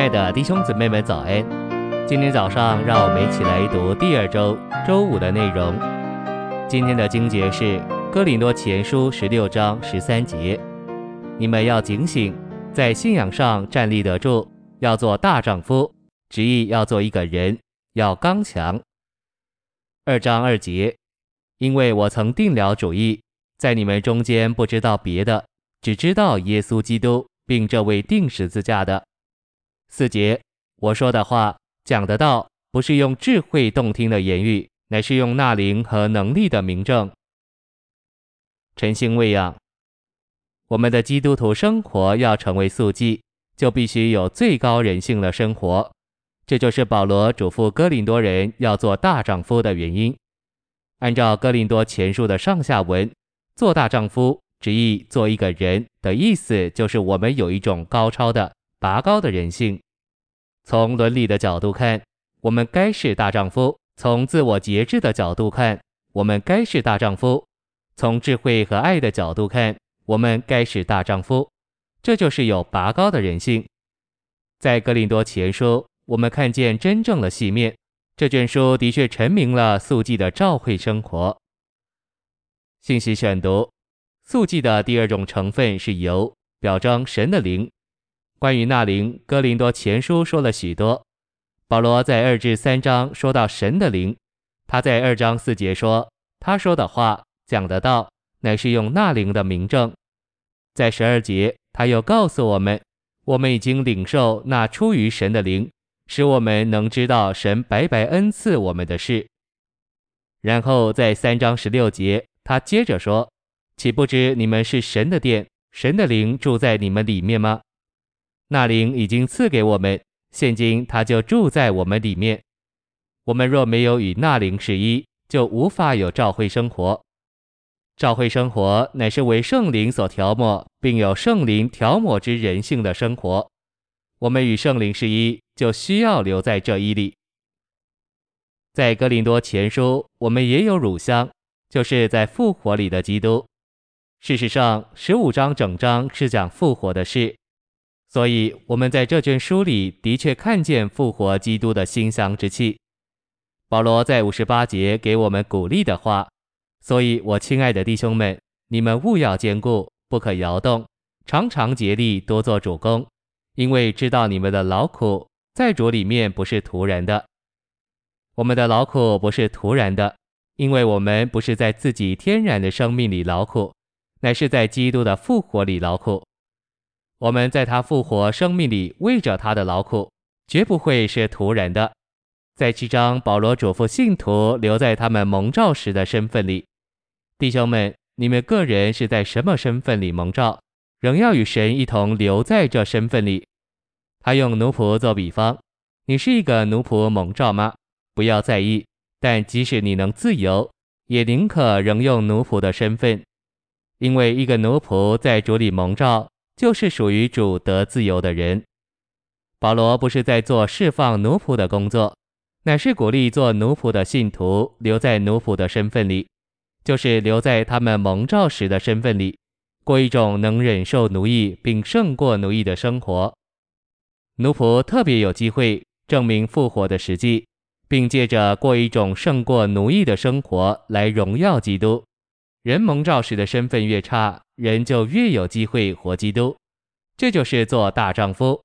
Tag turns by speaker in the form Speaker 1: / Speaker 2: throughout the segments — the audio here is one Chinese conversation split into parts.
Speaker 1: 亲爱的弟兄姊妹们，早安！今天早上，让我们一起来读第二周周五的内容。今天的经节是《哥林多前书》十六章十三节：“你们要警醒，在信仰上站立得住，要做大丈夫，执意要做一个人，要刚强。”二章二节：“因为我曾定了主意，在你们中间不知道别的，只知道耶稣基督，并这位钉十字架的。”四节，我说的话讲的道，不是用智慧动听的言语，乃是用纳灵和能力的明证。晨星喂养，我们的基督徒生活要成为素祭，就必须有最高人性的生活。这就是保罗嘱咐哥林多人要做大丈夫的原因。按照哥林多前书的上下文，做大丈夫，执意做一个人的意思，就是我们有一种高超的。拔高的人性，从伦理的角度看，我们该是大丈夫；从自我节制的角度看，我们该是大丈夫；从智慧和爱的角度看，我们该是大丈夫。这就是有拔高的人性。在格林多前书，我们看见真正的细面。这卷书的确陈明了素祭的照会生活。信息选读：素祭的第二种成分是油，表彰神的灵。关于那灵，哥林多前书说了许多。保罗在二至三章说到神的灵，他在二章四节说，他说的话讲的道，乃是用那灵的明证。在十二节，他又告诉我们，我们已经领受那出于神的灵，使我们能知道神白白恩赐我们的事。然后在三章十六节，他接着说，岂不知你们是神的殿，神的灵住在你们里面吗？那灵已经赐给我们，现今他就住在我们里面。我们若没有与那灵是一，就无法有召会生活。召会生活乃是为圣灵所调抹，并有圣灵调抹之人性的生活。我们与圣灵是一，就需要留在这一里。在哥林多前书，我们也有乳香，就是在复活里的基督。事实上，十五章整章是讲复活的事。所以，我们在这卷书里的确看见复活基督的馨香之气。保罗在五十八节给我们鼓励的话，所以我亲爱的弟兄们，你们务要坚固，不可摇动，常常竭力多做主工，因为知道你们的劳苦在主里面不是徒然的。我们的劳苦不是徒然的，因为我们不是在自己天然的生命里劳苦，乃是在基督的复活里劳苦。我们在他复活生命里为着他的劳苦，绝不会是徒然的。在七章，保罗嘱咐信徒留在他们蒙召时的身份里。弟兄们，你们个人是在什么身份里蒙召，仍要与神一同留在这身份里。他用奴仆做比方，你是一个奴仆蒙召吗？不要在意，但即使你能自由，也宁可仍用奴仆的身份，因为一个奴仆在主里蒙召。就是属于主得自由的人。保罗不是在做释放奴仆的工作，乃是鼓励做奴仆的信徒留在奴仆的身份里，就是留在他们蒙召时的身份里，过一种能忍受奴役并胜过奴役的生活。奴仆特别有机会证明复活的实际，并借着过一种胜过奴役的生活来荣耀基督。人蒙召时的身份越差，人就越有机会活基督。这就是做大丈夫。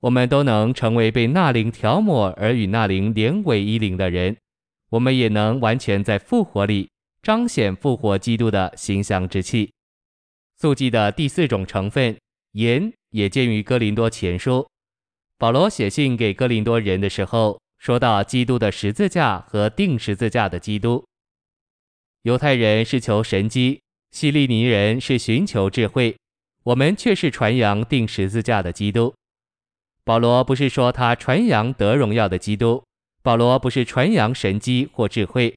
Speaker 1: 我们都能成为被那灵调抹而与那灵连为一灵的人。我们也能完全在复活里彰显复活基督的形象之气。素祭的第四种成分盐也见于哥林多前书。保罗写信给哥林多人的时候，说到基督的十字架和定十字架的基督。犹太人是求神迹，希利尼人是寻求智慧，我们却是传扬钉十字架的基督。保罗不是说他传扬得荣耀的基督，保罗不是传扬神迹或智慧，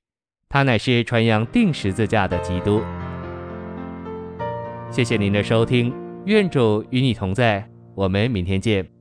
Speaker 1: 他乃是传扬钉十字架的基督。谢谢您的收听，愿主与你同在，我们明天见。